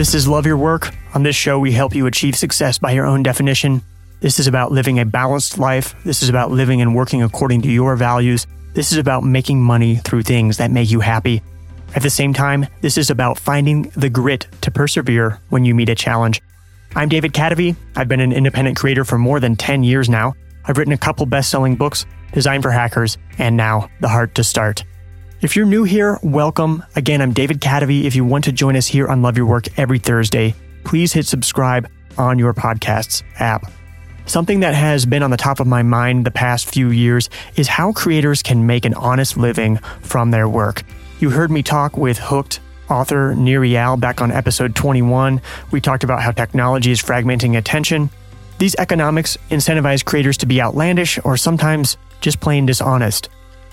This is Love Your Work. On this show, we help you achieve success by your own definition. This is about living a balanced life. This is about living and working according to your values. This is about making money through things that make you happy. At the same time, this is about finding the grit to persevere when you meet a challenge. I'm David Kadavy. I've been an independent creator for more than 10 years now. I've written a couple best selling books, Design for Hackers, and now The Heart to Start. If you're new here, welcome. Again, I'm David Kadavy. If you want to join us here on Love Your Work every Thursday, please hit subscribe on your podcasts app. Something that has been on the top of my mind the past few years is how creators can make an honest living from their work. You heard me talk with Hooked author Nir Eyal back on episode 21. We talked about how technology is fragmenting attention. These economics incentivize creators to be outlandish or sometimes just plain dishonest.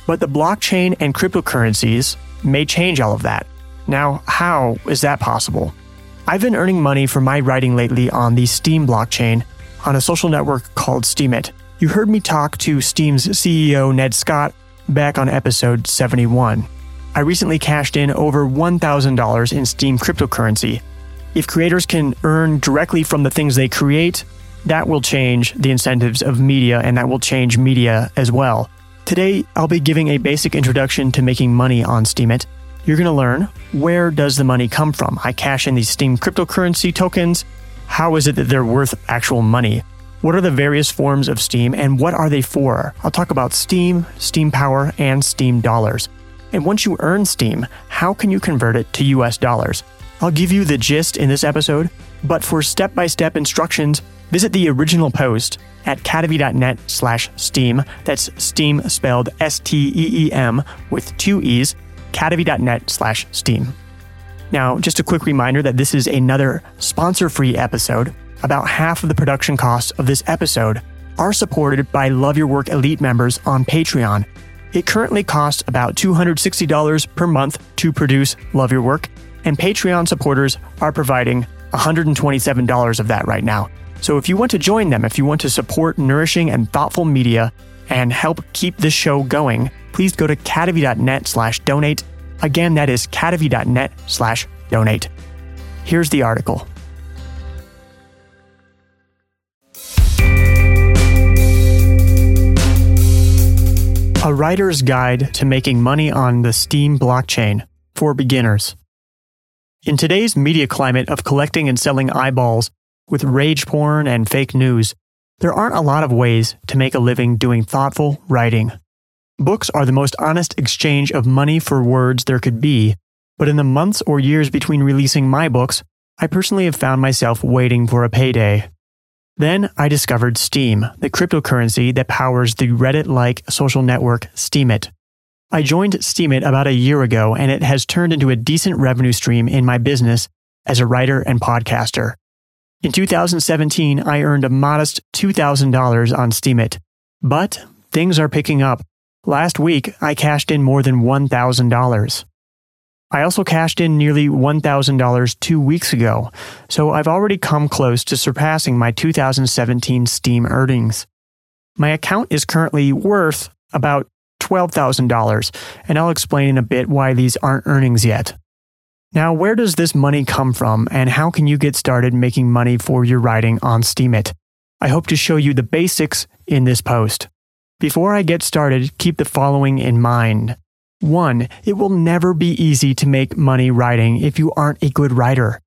But the blockchain and cryptocurrencies may change all of that. Now, how is that possible? I've been earning money for my writing lately on the Steem blockchain on a social network called Steemit. You heard me talk to Steem's CEO Ned Scott back on episode 71. I recently cashed in over $1,000 in Steem cryptocurrency. If creators can earn directly from the things they create, that will change the incentives of media and that will change media as well. Today, I'll be giving a basic introduction to making money on Steemit. You're going to learn where does the money come from? I cash in these Steem cryptocurrency tokens. How is it that they're worth actual money? What are the various forms of Steem and what are they for? I'll talk about Steem, Steem Power, and Steem Dollars. And once you earn Steem, how can you convert it to US dollars? I'll give you the gist in this episode, but for step by step instructions, visit the original post at kadavy.net slash steem. That's Steem spelled S T E E M with two E's, kadavy.net slash steem. Now, just a quick reminder that this is another sponsor free episode. About half of the production costs of this episode are supported by Love Your Work Elite members on Patreon. It currently costs about $260 per month to produce Love Your Work, and Patreon supporters are providing $127 of that right now. So if you want to join them, if you want to support nourishing and thoughtful media and help keep this show going, please go to kadavy.net slash donate. Again, that is kadavy.net slash donate. Here's the article. A Writer's Guide to Making Money on the Steem Blockchain for Beginners. In today's media climate of collecting and selling eyeballs, with rage porn and fake news, there aren't a lot of ways to make a living doing thoughtful writing. Books are the most honest exchange of money for words there could be, but in the months or years between releasing my books, I personally have found myself waiting for a payday. Then I discovered Steem, the cryptocurrency that powers the Reddit like social network Steemit. I joined Steemit about a year ago, and it has turned into a decent revenue stream in my business as a writer and podcaster. In 2017, I earned a modest $2,000 on Steemit. But things are picking up. Last week, I cashed in more than $1,000. I also cashed in nearly $1,000 two weeks ago, so I've already come close to surpassing my 2017 Steem earnings. My account is currently worth about $12,000, and I'll explain in a bit why these aren't earnings yet. Now, where does this money come from, and how can you get started making money for your writing on Steemit? I hope to show you the basics in this post. Before I get started, keep the following in mind. 1. It will never be easy to make money writing if you aren't a good writer.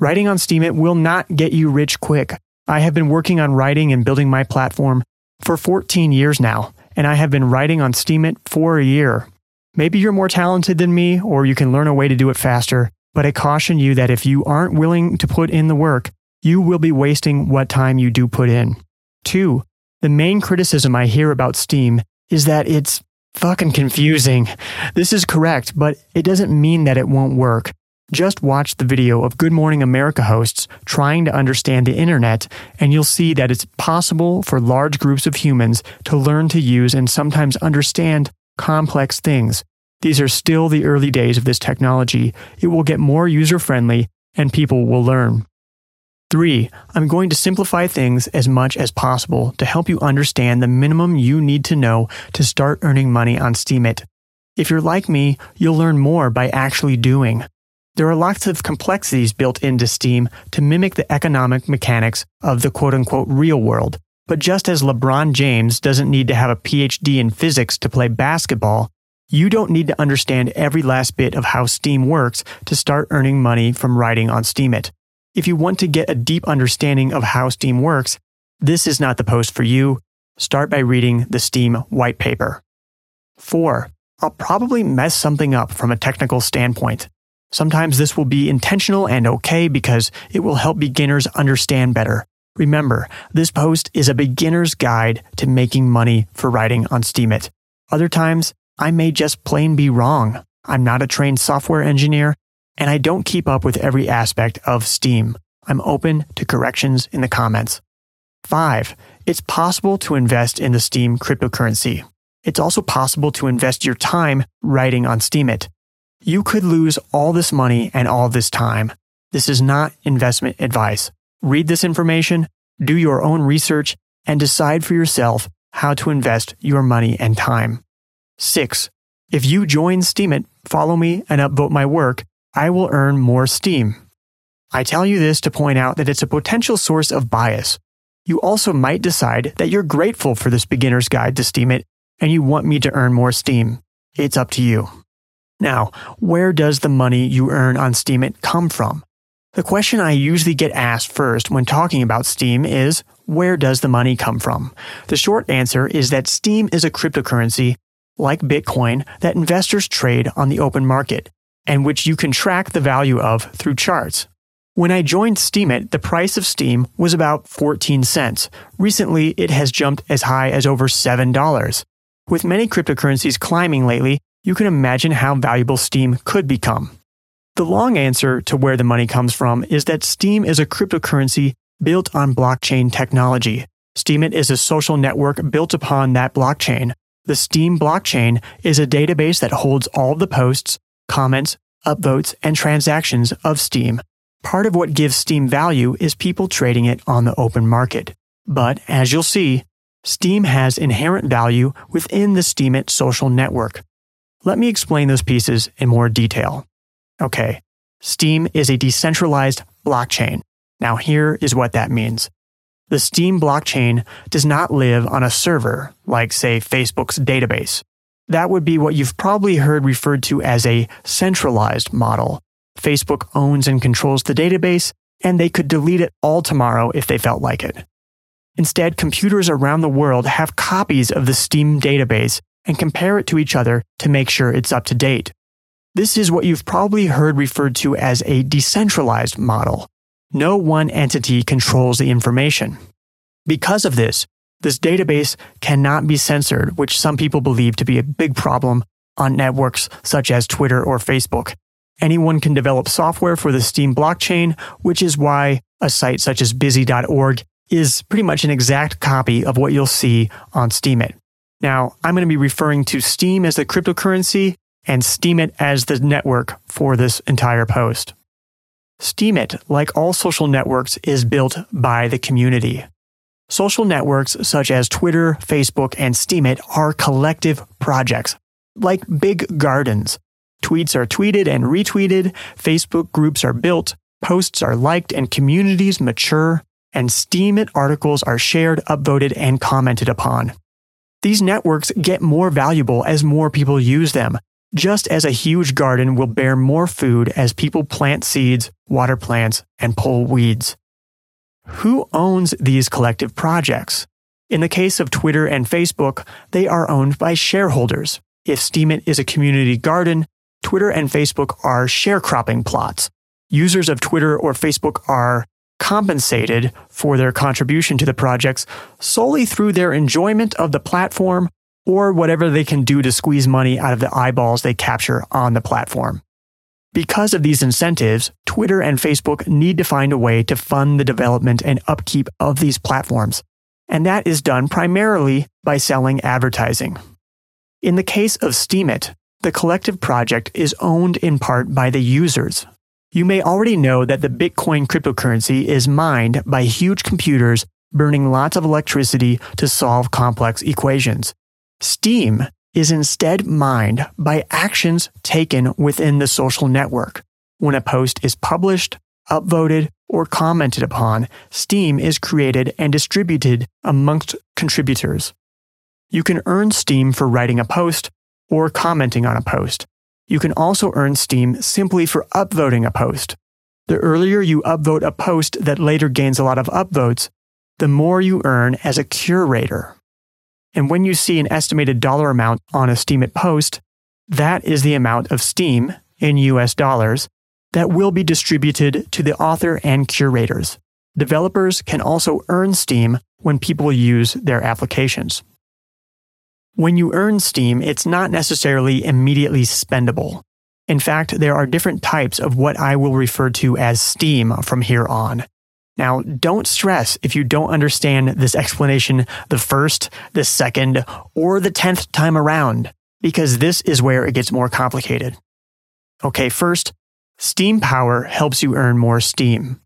Writing on Steemit will not get you rich quick. I have been working on writing and building my platform for 14 years now, and I have been writing on Steemit for a year. Maybe you're more talented than me, or you can learn a way to do it faster, but I caution you that if you aren't willing to put in the work, you will be wasting what time you do put in. Two, the main criticism I hear about Steem is that it's fucking confusing. This is correct, but it doesn't mean that it won't work. Just watch the video of Good Morning America hosts trying to understand the internet, and you'll see that it's possible for large groups of humans to learn to use and sometimes understand complex things. These are still the early days of this technology. It will get more user friendly and people will learn. Three, I'm going to simplify things as much as possible to help you understand the minimum you need to know to start earning money on Steemit. If you're like me, you'll learn more by actually doing. There are lots of complexities built into Steem to mimic the economic mechanics of the quote unquote real world. But just as LeBron James doesn't need to have a PhD in physics to play basketball, you don't need to understand every last bit of how Steem works to start earning money from writing on Steemit. If you want to get a deep understanding of how Steem works, this is not the post for you. Start by reading the Steem white paper. 4. I'll probably mess something up from a technical standpoint. Sometimes this will be intentional and okay because it will help beginners understand better. Remember, this post is a beginner's guide to making money for writing on Steemit. Other times, I may just plain be wrong. I'm not a trained software engineer, and I don't keep up with every aspect of Steem. I'm open to corrections in the comments. 5. It's possible to invest in the Steem cryptocurrency. It's also possible to invest your time writing on Steemit. You could lose all this money and all this time. This is not investment advice. Read this information, do your own research, and decide for yourself how to invest your money and time. 6. If you join Steemit, follow me, and upvote my work, I will earn more Steem. I tell you this to point out that it's a potential source of bias. You also might decide that you're grateful for this beginner's guide to Steemit and you want me to earn more Steem. It's up to you. Now, where does the money you earn on Steemit come from? The question I usually get asked first when talking about Steem is, where does the money come from? The short answer is that Steem is a cryptocurrency, like Bitcoin, that investors trade on the open market, and which you can track the value of through charts. When I joined Steemit, the price of Steem was about 14 cents. Recently, it has jumped as high as over $7. With many cryptocurrencies climbing lately, you can imagine how valuable Steem could become. The long answer to where the money comes from is that Steem is a cryptocurrency built on blockchain technology. Steemit is a social network built upon that blockchain. The Steem blockchain is a database that holds all the posts, comments, upvotes, and transactions of Steem. Part of what gives Steem value is people trading it on the open market. But as you'll see, Steem has inherent value within the Steemit social network. Let me explain those pieces in more detail. Okay, Steem is a decentralized blockchain. Now, here is what that means. The Steem blockchain does not live on a server like, say, Facebook's database. That would be what you've probably heard referred to as a centralized model. Facebook owns and controls the database, and they could delete it all tomorrow if they felt like it. Instead, computers around the world have copies of the Steem database and compare it to each other to make sure it's up to date. This is what you've probably heard referred to as a decentralized model. No one entity controls the information. Because of this, this database cannot be censored, which some people believe to be a big problem on networks such as Twitter or Facebook. Anyone can develop software for the Steem blockchain, which is why a site such as busy.org is pretty much an exact copy of what you'll see on Steemit. Now, I'm going to be referring to Steem as the cryptocurrency and Steemit as the network for this entire post. Steemit, like all social networks, is built by the community. Social networks such as Twitter, Facebook, and Steemit are collective projects, like big gardens. Tweets are tweeted and retweeted, Facebook groups are built, posts are liked, and communities mature, and Steemit articles are shared, upvoted, and commented upon. These networks get more valuable as more people use them, just as a huge garden will bear more food as people plant seeds, water plants, and pull weeds. Who owns these collective projects? In the case of Twitter and Facebook, they are owned by shareholders. If Steemit is a community garden, Twitter and Facebook are sharecropping plots. Users of Twitter or Facebook are compensated for their contribution to the projects solely through their enjoyment of the platform or whatever they can do to squeeze money out of the eyeballs they capture on the platform. Because of these incentives, Twitter and Facebook need to find a way to fund the development and upkeep of these platforms. And that is done primarily by selling advertising. In the case of Steemit, the collective project is owned in part by the users. You may already know that the Bitcoin cryptocurrency is mined by huge computers burning lots of electricity to solve complex equations. Steem is instead mined by actions taken within the social network. When a post is published, upvoted, or commented upon, Steem is created and distributed amongst contributors. You can earn Steem for writing a post or commenting on a post. You can also earn Steem simply for upvoting a post. The earlier you upvote a post that later gains a lot of upvotes, the more you earn as a curator. And when you see an estimated dollar amount on a Steemit post, that is the amount of Steem in US dollars that will be distributed to the author and curators. Developers can also earn Steem when people use their applications. When you earn Steem, it's not necessarily immediately spendable. In fact, there are different types of what I will refer to as Steem from here on. Now, don't stress if you don't understand this explanation the first, the second, or the tenth time around, because this is where it gets more complicated. Okay, first, Steem Power helps you earn more Steem.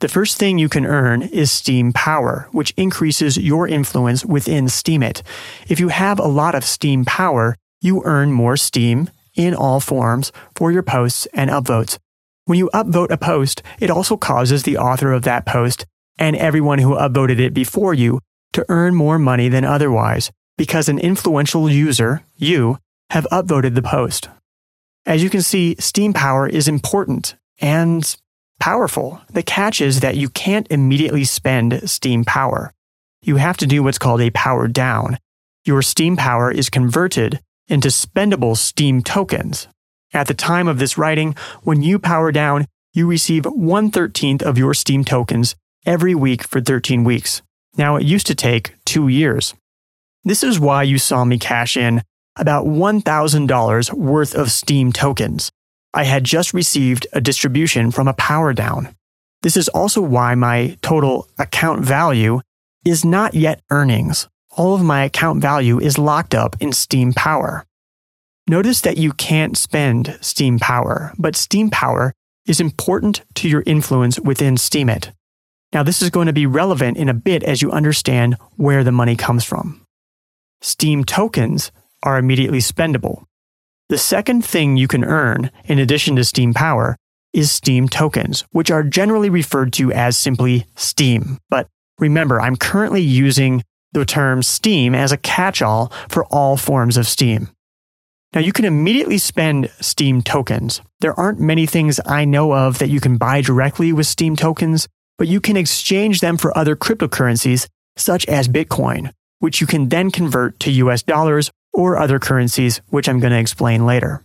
The first thing you can earn is Steem Power, which increases your influence within Steemit. If you have a lot of Steem Power, you earn more Steem in all forms for your posts and upvotes. When you upvote a post, it also causes the author of that post and everyone who upvoted it before you to earn more money than otherwise because an influential user, you, have upvoted the post. As you can see, Steem Power is important and powerful. The catch is that you can't immediately spend Steem Power. You have to do what's called a power down. Your Steem Power is converted into spendable Steem tokens. At the time of this writing, when you power down, you receive 1 13th of your Steem tokens every week for 13 weeks. Now, it used to take two years. This is why you saw me cash in about $1,000 worth of Steem tokens. I had just received a distribution from a power down. This is also why my total account value is not yet earnings all of my account value is locked up in Steem Power. Notice that you can't spend Steem Power, but Steem Power is important to your influence within Steemit. Now, this is going to be relevant in a bit as you understand where the money comes from. Steem tokens are immediately spendable. The second thing you can earn, in addition to Steem Power, is Steem tokens, which are generally referred to as simply Steem. But remember, I'm currently using the term Steem as a catch all for all forms of Steem. Now, you can immediately spend Steem tokens. There aren't many things I know of that you can buy directly with Steem tokens, but you can exchange them for other cryptocurrencies, such as Bitcoin, which you can then convert to US dollars or other currencies, which I'm going to explain later.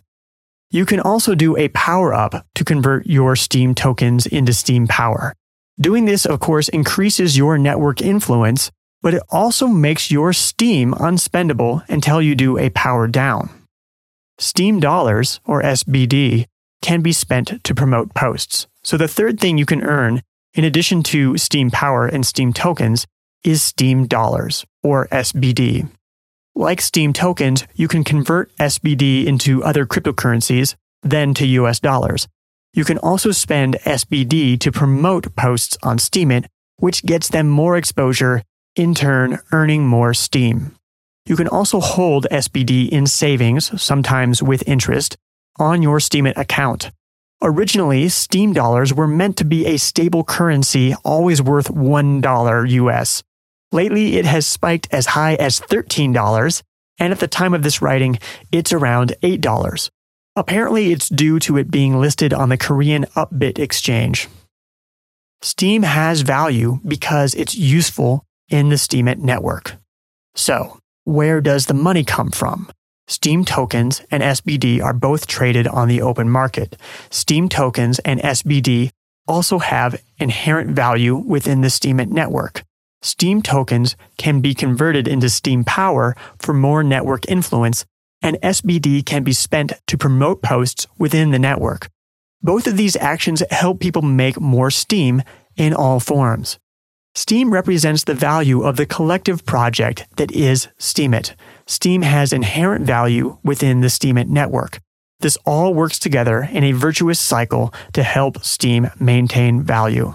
You can also do a power up to convert your Steem tokens into Steem power. Doing this, of course, increases your network influence but it also makes your Steem unspendable until you do a power down. Steem dollars, or SBD, can be spent to promote posts. So the third thing you can earn, in addition to Steem Power and Steem tokens, is Steem dollars, or SBD. Like Steem tokens, you can convert SBD into other cryptocurrencies, then to US dollars. You can also spend SBD to promote posts on Steemit, which gets them more exposure in turn earning more Steem. You can also hold SBD in savings, sometimes with interest, on your Steemit account. Originally, Steem dollars were meant to be a stable currency always worth $1 US. Lately, it has spiked as high as $13, and at the time of this writing, it's around $8. Apparently, it's due to it being listed on the Korean Upbit exchange. Steem has value because it's useful in the Steemit network. So, where does the money come from? Steem tokens and SBD are both traded on the open market. Steem tokens and SBD also have inherent value within the Steemit network. Steem tokens can be converted into Steem power for more network influence, and SBD can be spent to promote posts within the network. Both of these actions help people make more Steem in all forms. Steem represents the value of the collective project that is Steemit. Steem has inherent value within the Steemit network. This all works together in a virtuous cycle to help Steem maintain value.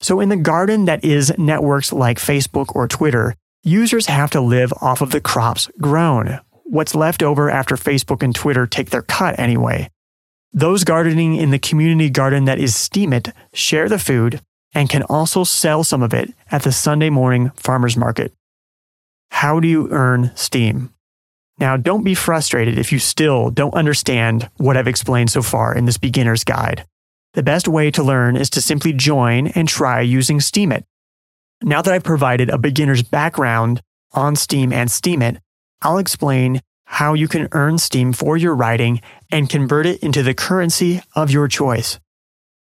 So, in the garden that is networks like Facebook or Twitter, users have to live off of the crops grown. What's left over after Facebook and Twitter take their cut anyway. Those gardening in the community garden that is Steemit share the food and can also sell some of it at the Sunday morning farmers market. How do you earn Steem? Now, don't be frustrated if you still don't understand what I've explained so far in this beginner's guide. The best way to learn is to simply join and try using Steemit. Now that I've provided a beginner's background on Steem and Steemit, I'll explain how you can earn Steem for your writing and convert it into the currency of your choice.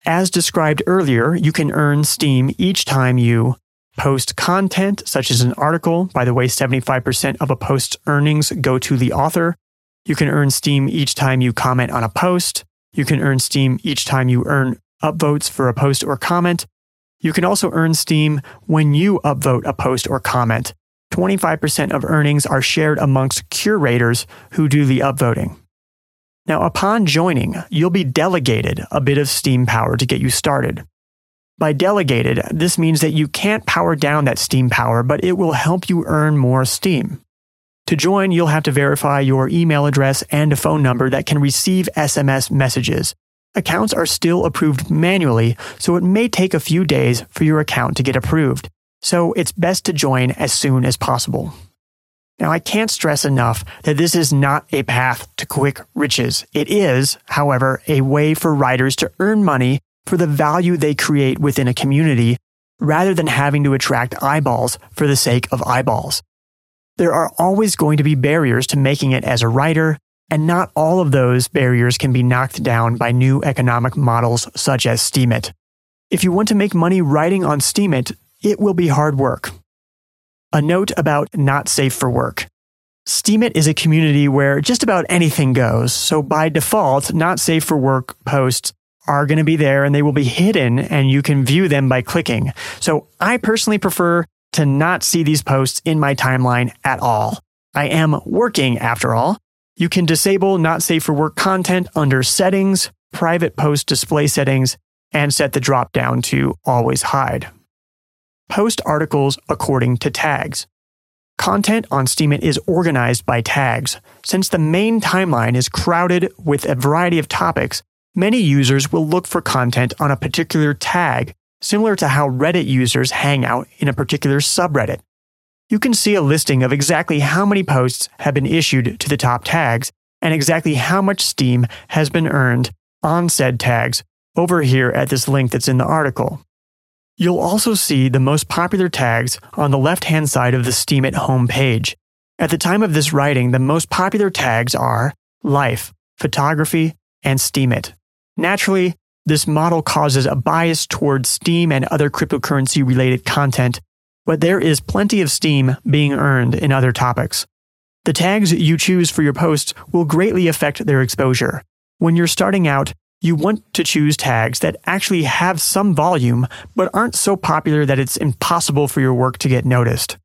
As described earlier, you can earn Steem each time you post content, such as an article. By the way, 75% of a post's earnings go to the author. You can earn Steem each time you comment on a post. You can earn Steem each time you earn upvotes for a post or comment. You can also earn Steem when you upvote a post or comment. 25% of earnings are shared amongst curators who do the upvoting. Now, upon joining, you'll be delegated a bit of Steem power to get you started. By delegated, this means that you can't power down that Steem power, but it will help you earn more Steem. To join, you'll have to verify your email address and a phone number that can receive SMS messages. Accounts are still approved manually, so it may take a few days for your account to get approved. So it's best to join as soon as possible. Now, I can't stress enough that this is not a path to quick riches. It is, however, a way for writers to earn money for the value they create within a community rather than having to attract eyeballs for the sake of eyeballs. There are always going to be barriers to making it as a writer, and not all of those barriers can be knocked down by new economic models such as Steemit. If you want to make money writing on Steemit, it will be hard work. A note about not safe for work. Steemit is a community where just about anything goes, so by default, not safe for work posts are going to be there and they will be hidden and you can view them by clicking. So I personally prefer to not see these posts in my timeline at all. I am working after all. You can disable not safe for work content under settings, private post display settings, and set the drop down to always hide. Post articles according to tags. Content on Steemit is organized by tags. Since the main timeline is crowded with a variety of topics, Many users will look for content on a particular tag, similar to how Reddit users hang out in a particular subreddit. You can see a listing of exactly how many posts have been issued to the top tags and exactly how much Steem has been earned on said tags over here at this link that's in the article. You'll also see the most popular tags on the left hand side of the Steemit homepage. At the time of this writing, the most popular tags are life, photography, and Steemit. Naturally, this model causes a bias towards Steem and other cryptocurrency related content, but there is plenty of Steem being earned in other topics. The tags you choose for your posts will greatly affect their exposure. When you're starting out, you want to choose tags that actually have some volume, but aren't so popular that it's impossible for your work to get noticed.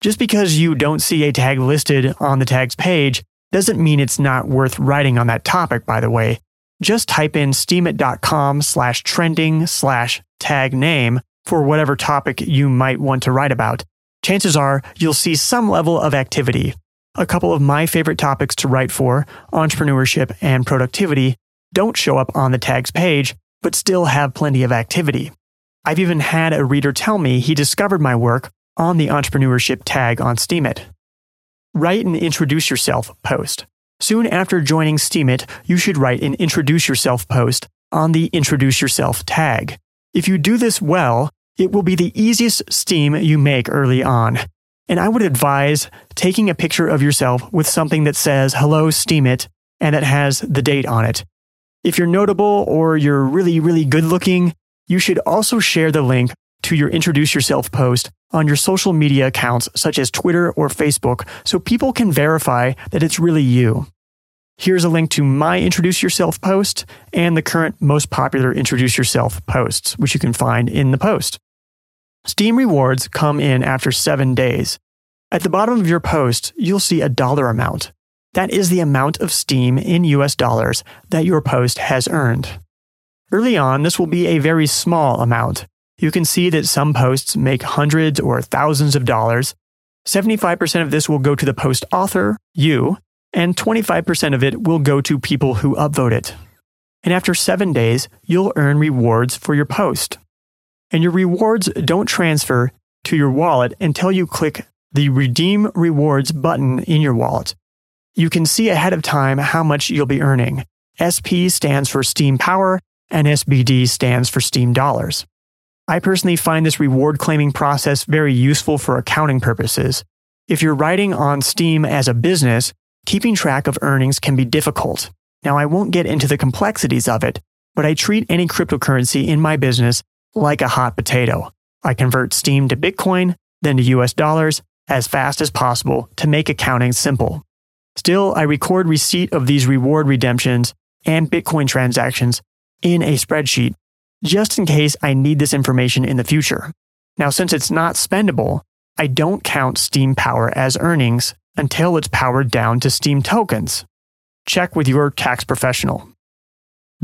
Just because you don't see a tag listed on the tags page doesn't mean it's not worth writing on that topic, by the way just type in steemit.com slash trending slash tag name for whatever topic you might want to write about. Chances are you'll see some level of activity. A couple of my favorite topics to write for, entrepreneurship and productivity, don't show up on the tags page, but still have plenty of activity. I've even had a reader tell me he discovered my work on the entrepreneurship tag on Steemit. Write an introduce yourself post. Soon after joining Steemit, you should write an introduce yourself post on the introduce yourself tag. If you do this well, it will be the easiest Steem you make early on. And I would advise taking a picture of yourself with something that says hello Steemit and that has the date on it. If you're notable or you're really, really good looking, you should also share the link to your introduce yourself post on your social media accounts such as Twitter or Facebook so people can verify that it's really you. Here's a link to my introduce yourself post and the current most popular introduce yourself posts, which you can find in the post. Steem rewards come in after seven days. At the bottom of your post, you'll see a dollar amount. That is the amount of Steem in US dollars that your post has earned. Early on, this will be a very small amount, you can see that some posts make hundreds or thousands of dollars. 75% of this will go to the post author, you, and 25% of it will go to people who upvote it. and after seven days, you'll earn rewards for your post. And your rewards don't transfer to your wallet until you click the Redeem Rewards button in your wallet. You can see ahead of time how much you'll be earning. SP stands for Steem Power, and SBD stands for Steem Dollars. I personally find this reward claiming process very useful for accounting purposes. If you're writing on Steem as a business, keeping track of earnings can be difficult. Now, I won't get into the complexities of it, but I treat any cryptocurrency in my business like a hot potato. I convert Steem to Bitcoin, then to US dollars as fast as possible to make accounting simple. Still, I record receipt of these reward redemptions and Bitcoin transactions in a spreadsheet just in case I need this information in the future. Now, since it's not spendable, I don't count Steem Power as earnings until it's powered down to Steem tokens. Check with your tax professional.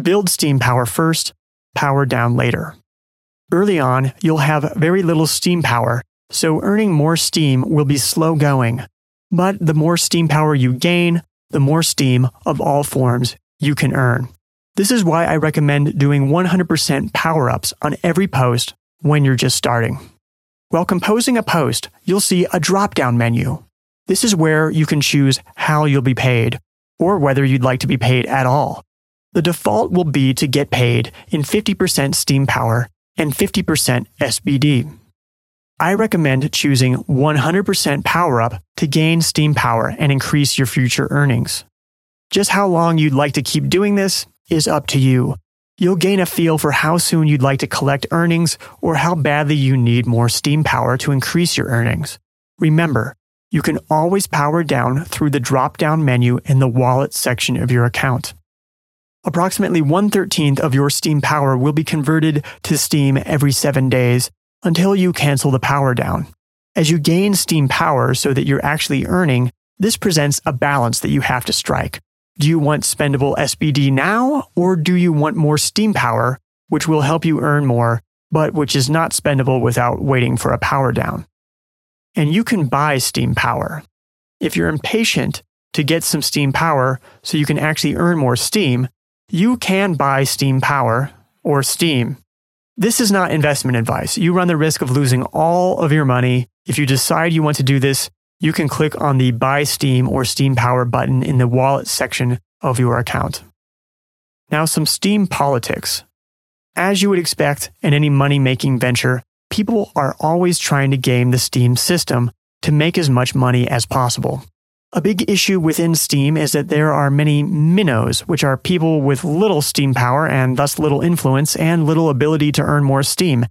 Build Steem Power first, power down later. Early on, you'll have very little Steem power, so earning more Steem will be slow going. But the more Steem power you gain, the more Steem of all forms you can earn. This is why I recommend doing 100% power ups on every post when you're just starting. While composing a post, you'll see a drop down menu. This is where you can choose how you'll be paid or whether you'd like to be paid at all. The default will be to get paid in 50% Steem power and 50% SBD. I recommend choosing 100% power up to gain Steem power and increase your future earnings. Just how long you'd like to keep doing this is up to you. You'll gain a feel for how soon you'd like to collect earnings or how badly you need more Steem power to increase your earnings. Remember, you can always power down through the drop down menu in the wallet section of your account. Approximately 1 13th of your Steem power will be converted to Steem every seven days until you cancel the power down. As you gain Steem power so that you're actually earning, this presents a balance that you have to strike. Do you want spendable SBD now, or do you want more Steem power, which will help you earn more, but which is not spendable without waiting for a power down? And you can buy Steem power. If you're impatient to get some Steem power so you can actually earn more Steem, you can buy Steem power or Steem. This is not investment advice. You run the risk of losing all of your money. If you decide you want to do this, you can click on the Buy Steem or Steem Power button in the Wallet section of your account. Now, some Steem politics. As you would expect in any money making venture, people are always trying to game the Steem system to make as much money as possible. A big issue within Steem is that there are many minnows, which are people with little Steem power and thus little influence and little ability to earn more Steem.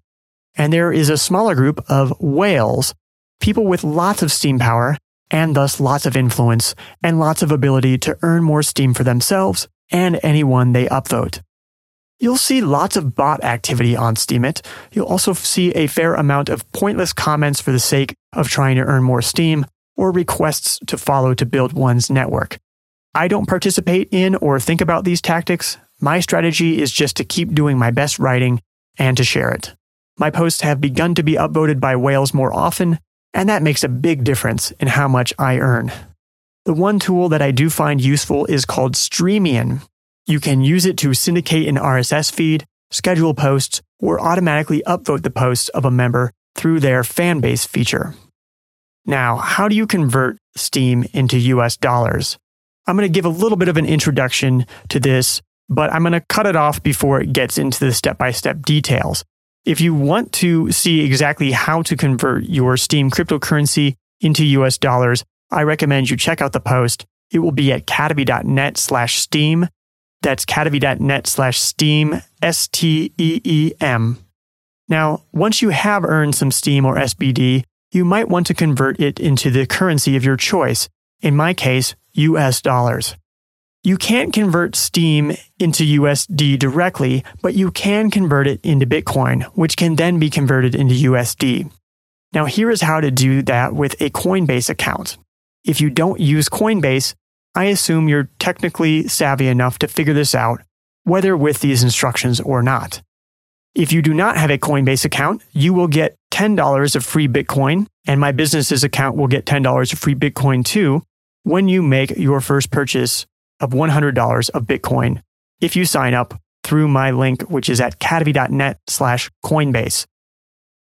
And there is a smaller group of whales, people with lots of Steem power and thus lots of influence and lots of ability to earn more Steem for themselves and anyone they upvote. You'll see lots of bot activity on Steemit. You'll also see a fair amount of pointless comments for the sake of trying to earn more Steem or requests to follow to build one's network. I don't participate in or think about these tactics. My strategy is just to keep doing my best writing and to share it. My posts have begun to be upvoted by whales more often, and that makes a big difference in how much I earn. The one tool that I do find useful is called Streemian. You can use it to syndicate an RSS feed, schedule posts, or automatically upvote the posts of a member through their fanbase feature. Now, how do you convert Steem into US dollars? I'm going to give a little bit of an introduction to this, but I'm going to cut it off before it gets into the step by step details. If you want to see exactly how to convert your Steem cryptocurrency into US dollars, I recommend you check out the post. It will be at kadavy.net slash steem. That's kadavy.net slash steem, S T E E M. Now, once you have earned some Steem or SBD, you might want to convert it into the currency of your choice. In my case, US dollars. You can't convert Steem into USD directly, but you can convert it into Bitcoin, which can then be converted into USD. Now, here is how to do that with a Coinbase account. If you don't use Coinbase, I assume you're technically savvy enough to figure this out, whether with these instructions or not. If you do not have a Coinbase account, you will get $10 of free Bitcoin, and my business's account will get $10 of free Bitcoin too when you make your first purchase of $100 of Bitcoin if you sign up through my link, which is at kadavy.net slash Coinbase.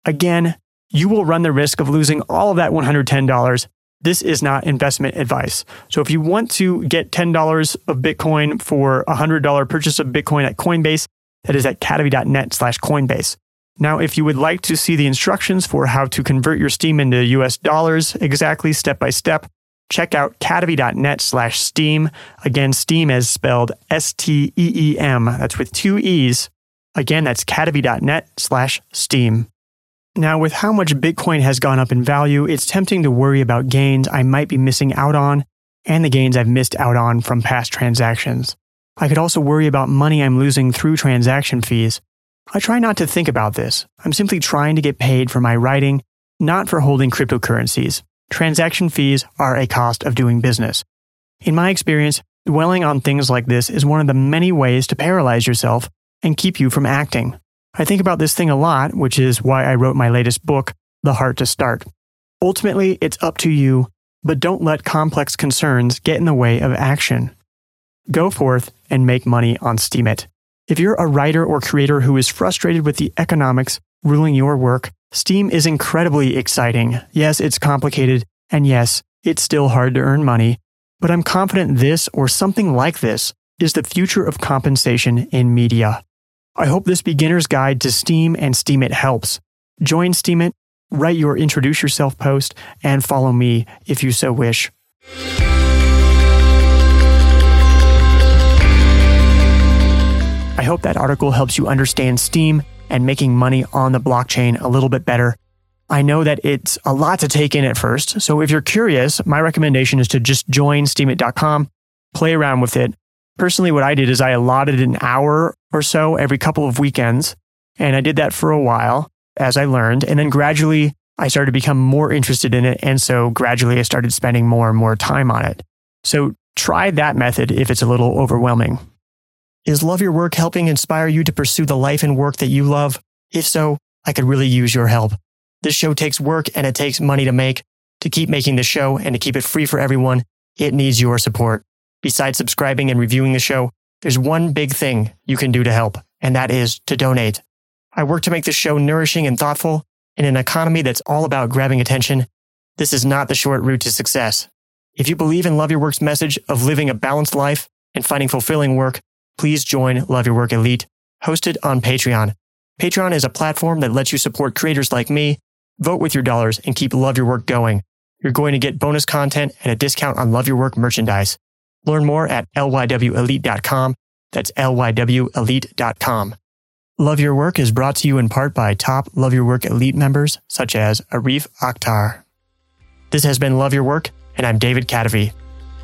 Again, you will run the risk of losing all of that $110. This is not investment advice. So if you want to get $10 of Bitcoin for a $100 purchase of Bitcoin at Coinbase, that is at kadavy.net slash Coinbase. Now, if you would like to see the instructions for how to convert your Steem into US dollars exactly step by step, check out kadavy.net slash steem. Again, Steem is spelled S T E E M. That's with two E's. Again, that's kadavy.net slash steem. Now, with how much Bitcoin has gone up in value, it's tempting to worry about gains I might be missing out on and the gains I've missed out on from past transactions. I could also worry about money I'm losing through transaction fees. I try not to think about this. I'm simply trying to get paid for my writing, not for holding cryptocurrencies. Transaction fees are a cost of doing business. In my experience, dwelling on things like this is one of the many ways to paralyze yourself and keep you from acting. I think about this thing a lot, which is why I wrote my latest book, The Heart to Start. Ultimately, it's up to you, but don't let complex concerns get in the way of action. Go forth and make money on Steemit. If you're a writer or creator who is frustrated with the economics ruling your work, Steem is incredibly exciting. Yes, it's complicated, and yes, it's still hard to earn money, but I'm confident this or something like this is the future of compensation in media. I hope this beginner's guide to Steem and Steemit helps. Join Steemit, write your introduce yourself post, and follow me if you so wish. Hope that article helps you understand Steem and making money on the blockchain a little bit better. I know that it's a lot to take in at first. So if you're curious, my recommendation is to just join steemit.com, play around with it. Personally, what I did is I allotted an hour or so every couple of weekends. And I did that for a while as I learned. And then gradually I started to become more interested in it. And so gradually I started spending more and more time on it. So try that method if it's a little overwhelming. Is Love Your Work helping inspire you to pursue the life and work that you love? If so, I could really use your help. This show takes work and it takes money to make. To keep making the show and to keep it free for everyone, it needs your support. Besides subscribing and reviewing the show, there's one big thing you can do to help, and that is to donate. I work to make this show nourishing and thoughtful in an economy that's all about grabbing attention. This is not the short route to success. If you believe in Love Your Work's message of living a balanced life and finding fulfilling work, please join Love Your Work Elite, hosted on Patreon. Patreon is a platform that lets you support creators like me, vote with your dollars, and keep Love Your Work going. You're going to get bonus content and a discount on Love Your Work merchandise. Learn more at lywelite.com. That's lywelite.com. Love Your Work is brought to you in part by top Love Your Work Elite members such as Arif Akhtar. This has been Love Your Work, and I'm David Kadavy.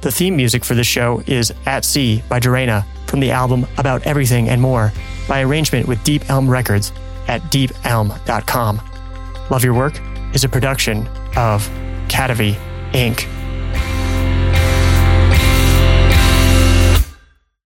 The theme music for this show is At Sea by Dorena from the album About Everything and More by arrangement with Deep Elm Records at deepelm.com. Love Your Work is a production of Kadavy Inc.